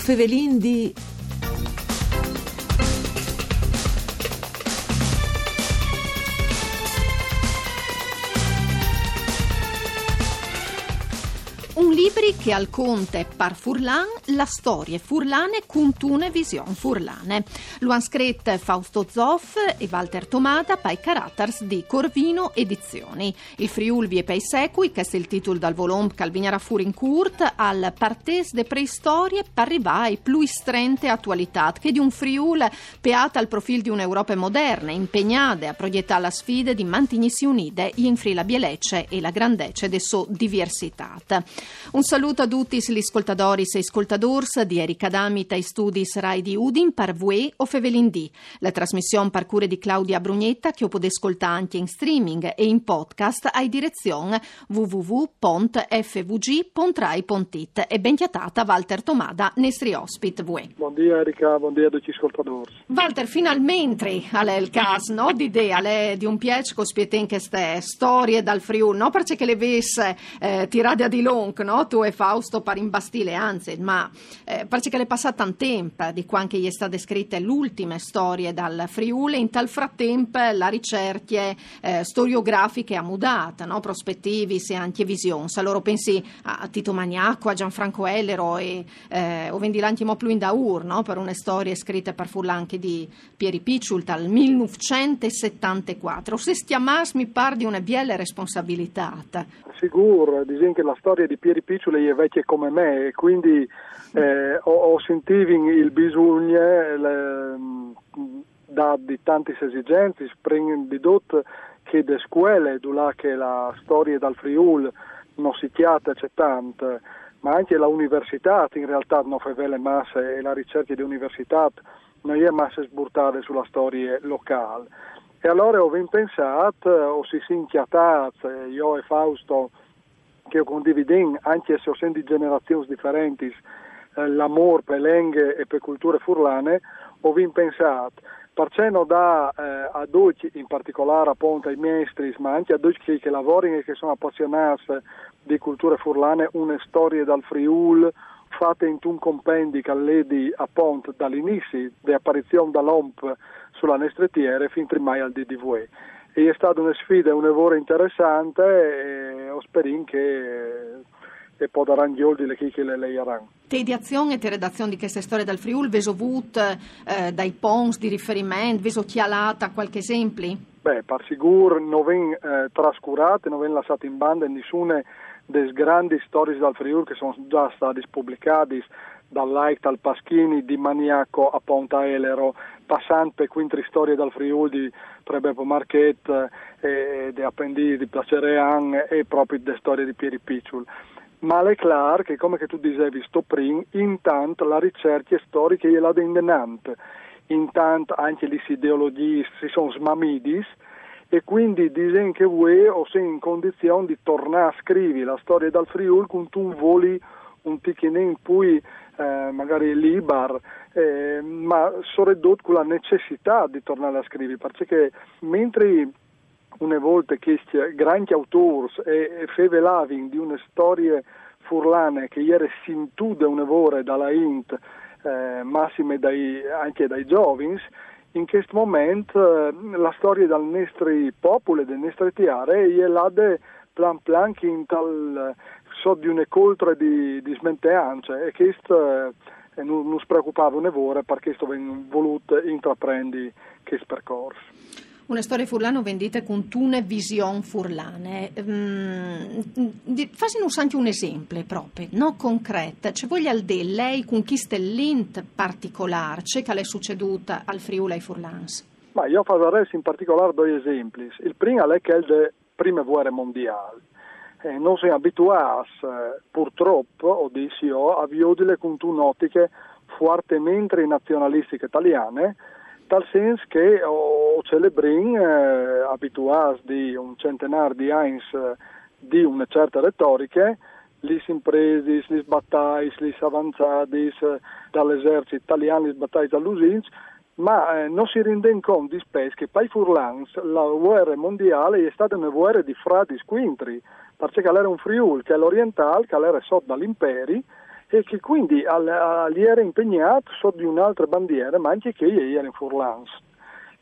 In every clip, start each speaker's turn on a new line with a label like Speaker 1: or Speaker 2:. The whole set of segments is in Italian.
Speaker 1: Fevelin di...
Speaker 2: che al conte par Furlan la storia furlane cuntune vision furlane. Lo han scritto Fausto Zoff e Walter Tomada pai caratters di Corvino Edizioni. Il Friulvi e pei secui, che è il titolo dal volom Calvignara Furin Kurt, al partes de preistorie parribà ai più istrente attualità che di un Friul peata al profilo di un'Europa moderna, impegnate a proiettare la sfide di mantignissi unide in Fri la bielecce e la grandece de so diversità. Un saluto a tutti gli ascoltatori e ascoltadors di Erika Damita e Studis Rai di Udin par Vue o Fevelin D. La trasmissione par cure di Claudia Brugnetta che potete ascoltare anche in streaming e in podcast ai direzione www.fvg.rai.it e ben chiatata Walter Tomada, nestri ospit Vue.
Speaker 3: Buongiorno Erika, buongiorno a tutti gli ascoltatori.
Speaker 2: Walter, finalmente è il caso no? di idea di un piace con spieten che ste storie dal Friul, no? Perché le vesse eh, tirate a di long, no? Tu e Fausto par in Bastile, anzi, ma eh, perché le è passato tanto tempo di quando gli è stata scritta l'ultima storia dal Friuli, in tal frattempo la ricerca eh, storiografiche ha mutato, no? prospettivi e anche visioni. Allora pensi a Tito Maniacco, a Gianfranco Ellero e eh, o vendi l'antimo più in daur, no? per una storia scritta per fulla anche di Pieri Picciul dal 1974. Se stiamas mi par di una biele responsabilità.
Speaker 3: Sicuro, dicono che la storia di Pieri Picciul è vecchia come me e quindi eh, ho, ho sentito il bisogno le, da, di tante esigenze, spring di dot che le scuole, dove che la storia dal Friul non si chiata c'è tanto, ma anche l'università in realtà non fa le masse e la ricerca di università non è masse sburtare sulla storia locale. E allora ho ben pensato, ho si inchiatato, io e Fausto, che ho condiviso, anche se ho sentito generazioni differenti, eh, l'amore per lingue e per culture furlane, ho pensato, perché non dà eh, a tutti, in particolare appunto ai maestri, ma anche a tutti che, lavorano e che sono appassionati di culture furlane, una storia dal Friul, fatte in un compendio che ledi appunto dall'inizio dell'apparizione dall'OMP sulla nestretiere fin mai al DDV. E è stata una sfida, un lavoro interessante e ho sperato che e può dare anche le che le leieranno.
Speaker 2: Te di azione e te redazione di queste storie dal Friul, veso vut eh, dai pons di riferimento, veso chialata qualche esempio?
Speaker 3: Beh, per sicuro non vengono eh, trascurate, non vengono lasciate in banda nessuna delle grandi storie dal Friul che sono già state pubblicate dal Like al Paschini di Maniaco a Ponta Elero, passando per quinte storie dal Friuli di Trebepo Marchet e eh, di Appendi di Placerean e proprio le storie di Pieri Picciul. Ma chiaro che, come tu dicevi sto prima, intanto la ricerca storica è là indenante, intanto anche le ideologie si sono smamidis e quindi dicono che voi o sei in condizione di tornare a scrivere la storia dal Friuli con tu voli un ticchino poi eh, magari libero, eh, ma soprattutto con la necessità di tornare a scrivere, perché mentre una volta che grandi autori e, e fevelavin di una storia furlane che ieri si intude una vore dalla int, eh, massime dai, anche dai giovani, in questo momento eh, la storia del nostro popolo, del nostro tiare, è là plan plan che in tal so di una coltre di, di smenteanze. E questo eh, non, non si preoccupava un'evore perché sto voluto intraprendi questo percorso.
Speaker 2: Una storia furlana vendita con tune vision furlane. Mm, Fasino anche un esempio proprio, no concreto. C'è voglia al de lei con chi stellint particolare, c'è che le è succeduta al Friuli ai Furlans?
Speaker 3: Ma io farei in particolare due esempi. Il primo è che è le prime guerre mondiali. Eh, non siamo abituati, eh, purtroppo, o io, a viodile con un'ottica fortemente nazionalistiche italiane, tal senso che o celebrin eh, abituati di un centenario di anni eh, di una certa retorica, gli impresi, gli battaglie, gli avanzati eh, dall'esercito italiano, gli battaglie dall'Usins, ma eh, non si rende conto di spes che per i Furlans la guerra mondiale è stata una guerra di frati squintri, perché era un Friul che è l'orientale, che era sotto dall'imperi, e che quindi gli era impegnato sotto un'altra bandiera, ma anche che gli era in Furlans.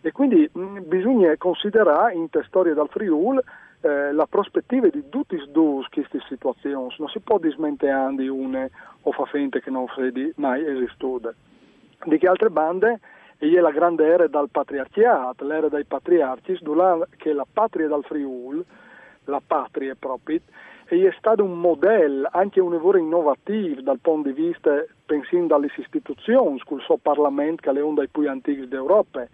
Speaker 3: E quindi mh, bisogna considerare in te storia dal Friul eh, la prospettiva di tutti e due queste situazioni. Non si può dismentare di una o fa finta che non sia mai esistita. Di che altre bande e è la grande era dal patriarchiato, l'era dei patriarchi, che la patria dal Friul, la patria proprio, e è stato un modello, anche un lavoro innovativo dal punto di vista, pensando dalle istituzioni, col suo Parlamento che è uno dei più antichi d'Europa,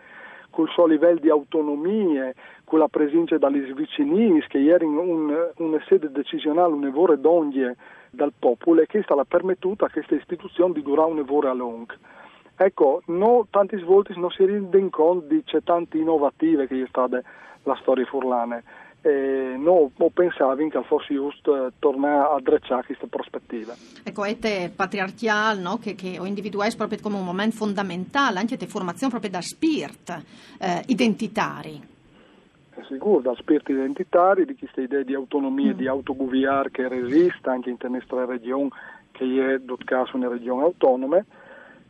Speaker 3: col suo livello di autonomia, con la presenza dagli vicini, che era un, una sede decisionale, un lavoro d'ogni dal popolo e che sta permettuta a questa istituzione di durare un lavoro a lungo. Ecco, no, tanti svolti non si rendono conto di c'è tanti innovative che è stata la storia furlane. Eh, no, pensavi che fosse giusto eh, tornare a drecciare questa prospettiva.
Speaker 2: Ecco, ete patriarchiale, no? che, che ho individuato proprio come un momento fondamentale, anche di formazione proprio da spirit eh, identitari.
Speaker 3: È sicuro, da spirit identitari, di questa idea di autonomia, mm. di autogoverno che resiste anche in nostra regione, che è, caso, una regione autonoma,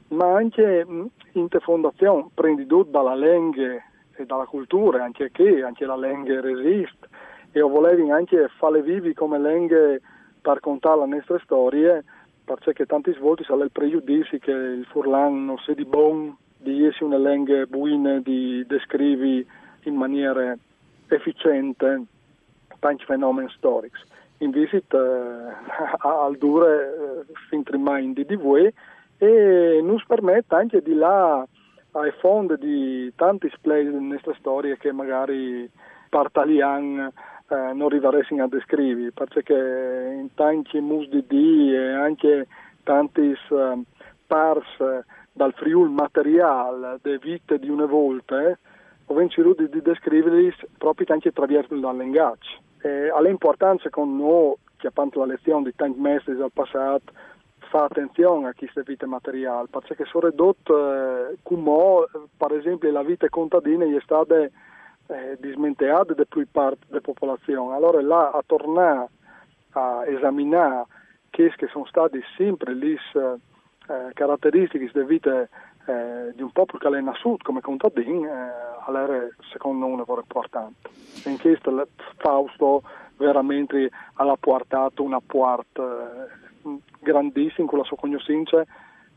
Speaker 3: ma anche in te fondazione prendi tutto dalla lingua e dalla cultura, anche che anche la lingua resiste e volevi anche farle vivi come lingue per contare le nostre storie, perché tanti svolti sono il pregiudizio che il furlan non sia di buon, di essere una lingua buona, di descrivi in maniera efficiente tanti fenomeni storici. In visita eh, al dure eh, fin prima di voi e ci permette anche di là ai fondi di tanti splay delle nostre storie che magari partalian eh, non arriveremo a descrivere, perché in tanti musdi e anche tanti eh, pars dal friul materiale delle vite di una volta, eh, ho venciuto di, di descriverli proprio anche attraverso il linguaggio. All'importanza con noi, che appunto la lezione di tanti mesi del passato, fa attenzione a queste vite materiali, perché sono ridotte eh, come per esempio la vita contadina è stata eh, dismenteata da più parte della popolazione. Allora là a tornare a esaminare che sono state sempre le eh, caratteristiche delle vite eh, di un popolo che è nascuto come contadino, eh, secondo me un lavoro importante. In questo Fausto veramente ha portato una parte grandissima con la sua conoscenza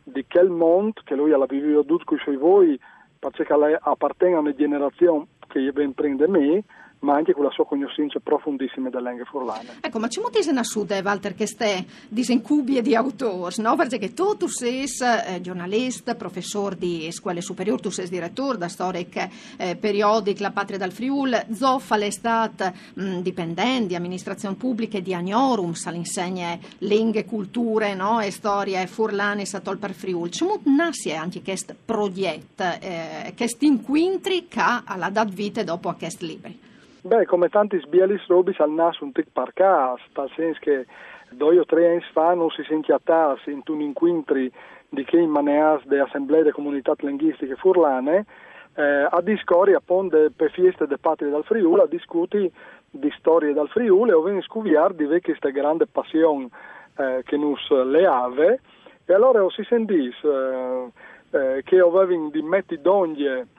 Speaker 3: di quel mondo che lui ha vissuto con i suoi voi, perché appartiene a una generazione che ben prende me, ma anche con la sua conoscenza profondissima delle lingue furlane.
Speaker 2: Ecco, ma ci muovi in sud, eh, Walter, che stai disencubie di autori, no? Perché tu, tu sei eh, giornalista, professore di scuole superiori, tu sei direttore da storic eh, periodic La Patria dal Friul, Zoffa l'estate mh, dipendente di amministrazione pubblica e di Agnorum, all'insegna lingue, culture no? e storie furlane satol per Friul. Ci nasce anche questo progetto, eh, questo inquintri che alla dat vita dopo a questi libri?
Speaker 3: Beh, come tanti sbielis robis al naso un tic par cas, nel senso che due o tre anni fa non si sentiva in un incontri di che in maneas de assemblee de comunità linguistiche furlane, eh, a discorri appunto per feste de patrie dal Friuli, a discuti di storie dal Friuli ho venuto scuviare di questa grande passione eh, che nos le ave. E allora si sentì eh, eh, che avevo di metti d'ogni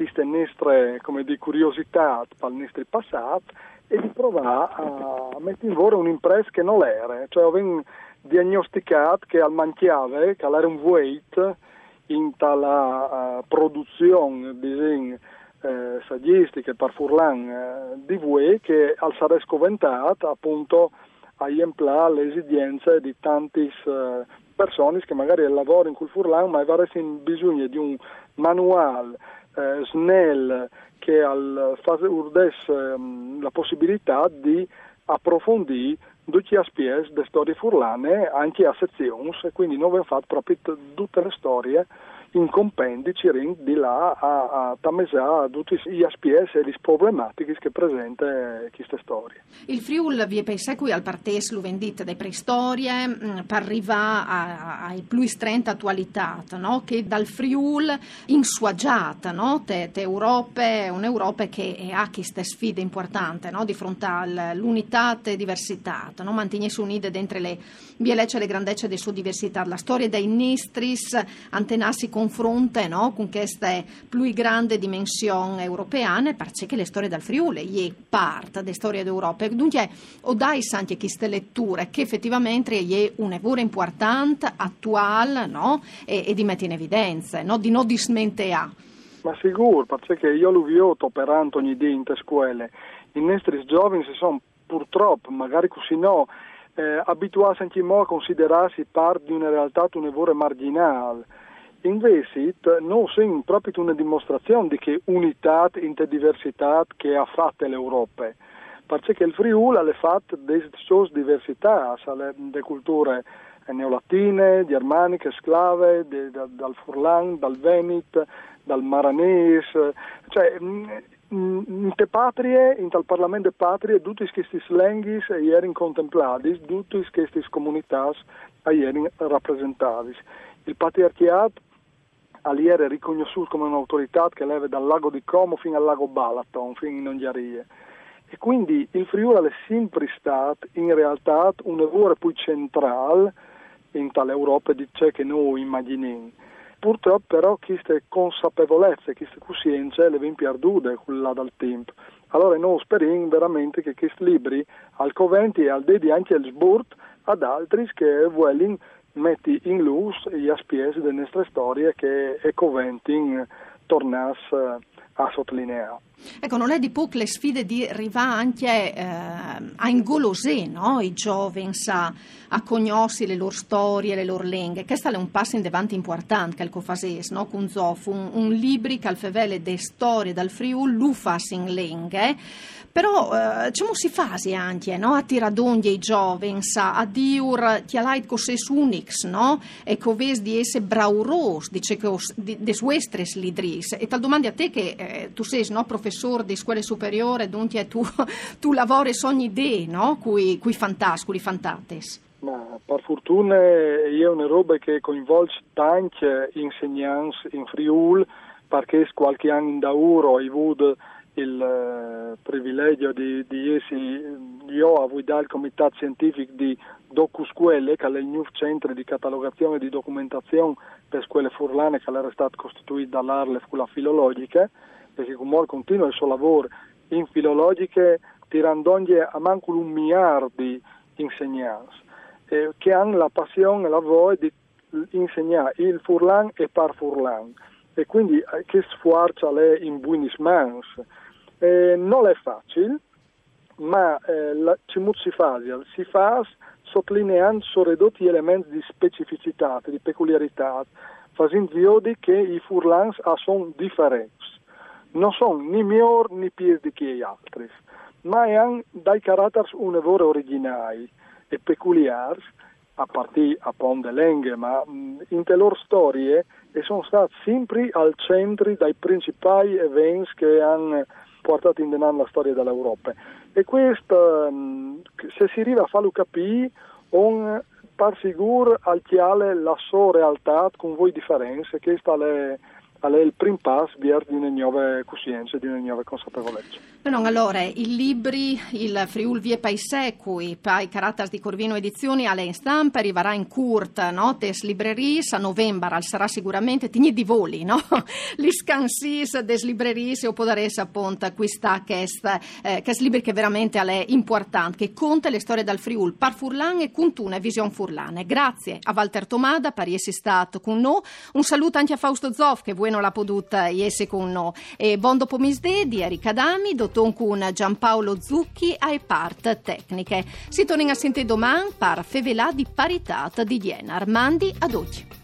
Speaker 3: queste nostre di curiosità il nostro passato e di provare a mettere in valore un'impresa che non era, cioè ho diagnosticato che al manchiave, che era un weight in tale uh, produzione di eh, saggistiche per Furlan eh, di voi che al sarà scoventato appunto a emplare le esigenze di tante eh, persone che magari lavorano in quel Furlan ma avrebbero bisogno di un manuale eh, snell che al, fa urdes ehm, la possibilità di approfondire tutti gli aspetti delle storie furlane anche a sezioni quindi noi abbiamo fatto proprio tutte le storie in compendi ci ring di là a, a tamesà tutti gli SPS e le problematiche che presenta queste storie.
Speaker 2: Il Friul vi è pensato qui al partes lo vendite delle preistorie mm, per arrivare ai più stretta attualità, no? che dal Friul insuaggiata, no? te, te Europe, un'Europa che ha queste sfide importanti no? di fronte all'unità e diversità, no? mantenersi unite dentro le bielecce e le grandezze delle sue diversità, la storia dei Nistris antenassi confronta no? con queste più grandi dimensioni europeane, perché le storie dal Friuli è parte delle storie d'Europa. Dunque, ho dai anche queste letture che effettivamente è un lavoro importante, attuale, no? e, e, di mettere in evidenza, no? di non dismenteare.
Speaker 3: Ma sicuro, perché io l'ho visto operando ogni giorno in scuole. I nostri giovani si sono purtroppo, magari così no, eh, abituati anche a considerarsi parte di una realtà un lavoro marginale Invece, non sono proprio una dimostrazione di che unità in diversità che ha fatto l'Europa, perché il Friuli ha fatto delle sue diversità, le culture neolatine, germaniche, sclave, de, de, dal Furlan, dal Venit, dal Maranese, cioè in te patrie, in tal Parlamento patrie, tutti questi slenghis erano contemplati, tutte queste comunità erano rappresentati. Il patriarchiato Aliere è riconosciuto come un'autorità che leva dal lago di Como fino al lago Balaton, fino in Onghiarie. E quindi il Friuli è sempre stato in realtà un lavoro più centrale in tale Europa di ciò che noi immaginiamo. Purtroppo però queste consapevolezze, queste coscienze le vengono perdute là dal tempo. Allora noi speriamo veramente che questi libri al Coventi e al Dedi anche al Sburt ad altri che vogliono metti in luce gli aspetti delle nostre storie che Ecoventing tornasse a sottolineare.
Speaker 2: Ecco, non è di poco le sfide di arrivare anche eh, a ingolosare no? i giovani a, a conoscere le loro storie, le loro lingue. Questo è un passo in avanti importante che il Cofasese, no? con un, un libro che al fevele de storie dal Friul, lu in lingue però eh, diciamo si fa anche no? a tiradoglie i giovani a diur tialait coses unix no? e coves di esse brauros dice che di, des vostres lidris e tal domandi a te che eh, tu sei no, professore di scuole superiori dunque tu, tu lavori ogni idee no? cui, cui fantas, fantates
Speaker 3: ma per fortuna è una roba che coinvolge tanti insegnanti in Friul perché qualche anno in Dauro ho avuto il eh, privilegio di, di essere io a guidare il comitato scientifico di DocuScuole, che è il nuovo centro di catalogazione e di documentazione per scuole furlane che era stato costituito dall'Arle Scuola Filologica, perché comunque continua il suo lavoro in filologiche tirandogli a manco un miliardo di insegnanti eh, che hanno la passione e la voglia di insegnare il furlan e par furlan e quindi eh, che sforza lei in buonis mans eh, non è facile, ma eh, la, si fa, si fa sottolineando soprattutto gli elementi di specificità, di peculiarità, facendo vedere che i furlans sono differenti. Non sono né migliori né più che gli altri, ma hanno dai caratteri un lavoro originali e peculiari, a partire appunto dalle lingue, ma mh, in le loro storie e sono stati sempre al centro dei principali eventi che hanno portato in denaro la storia dell'Europa. E questo, mm, se si arriva a farlo capire, on par sicuro al chiale la sua realtà con voi differenze, che sta le è il primo passo verso una nuova coscienza, di una nuova consapevolezza.
Speaker 2: Non, allora, i libri, il Friul Vie Paese, cui pai caratteri di Corvino Edizioni alle in stampa, arriverà in curta, no? Tes libreries, a novembre sarà sicuramente, tigni di voli, no? Gli scansis des libreries, o podaresse appunto acquistare questo eh, libri che veramente è importante, che conta le storie dal Friul, par Furlan e Cuntuna e Vision Furlane. Grazie a Walter Tomada essere stato con noi, un saluto anche a Fausto Zoff, che vuoi non l'ha potuta essere con noi. E buon di Erika Dami, dottor con Giampaolo Zucchi ai part tecniche. Si torna a sentire domani per Fevelà di Parità di Diena. Armandi ad oggi.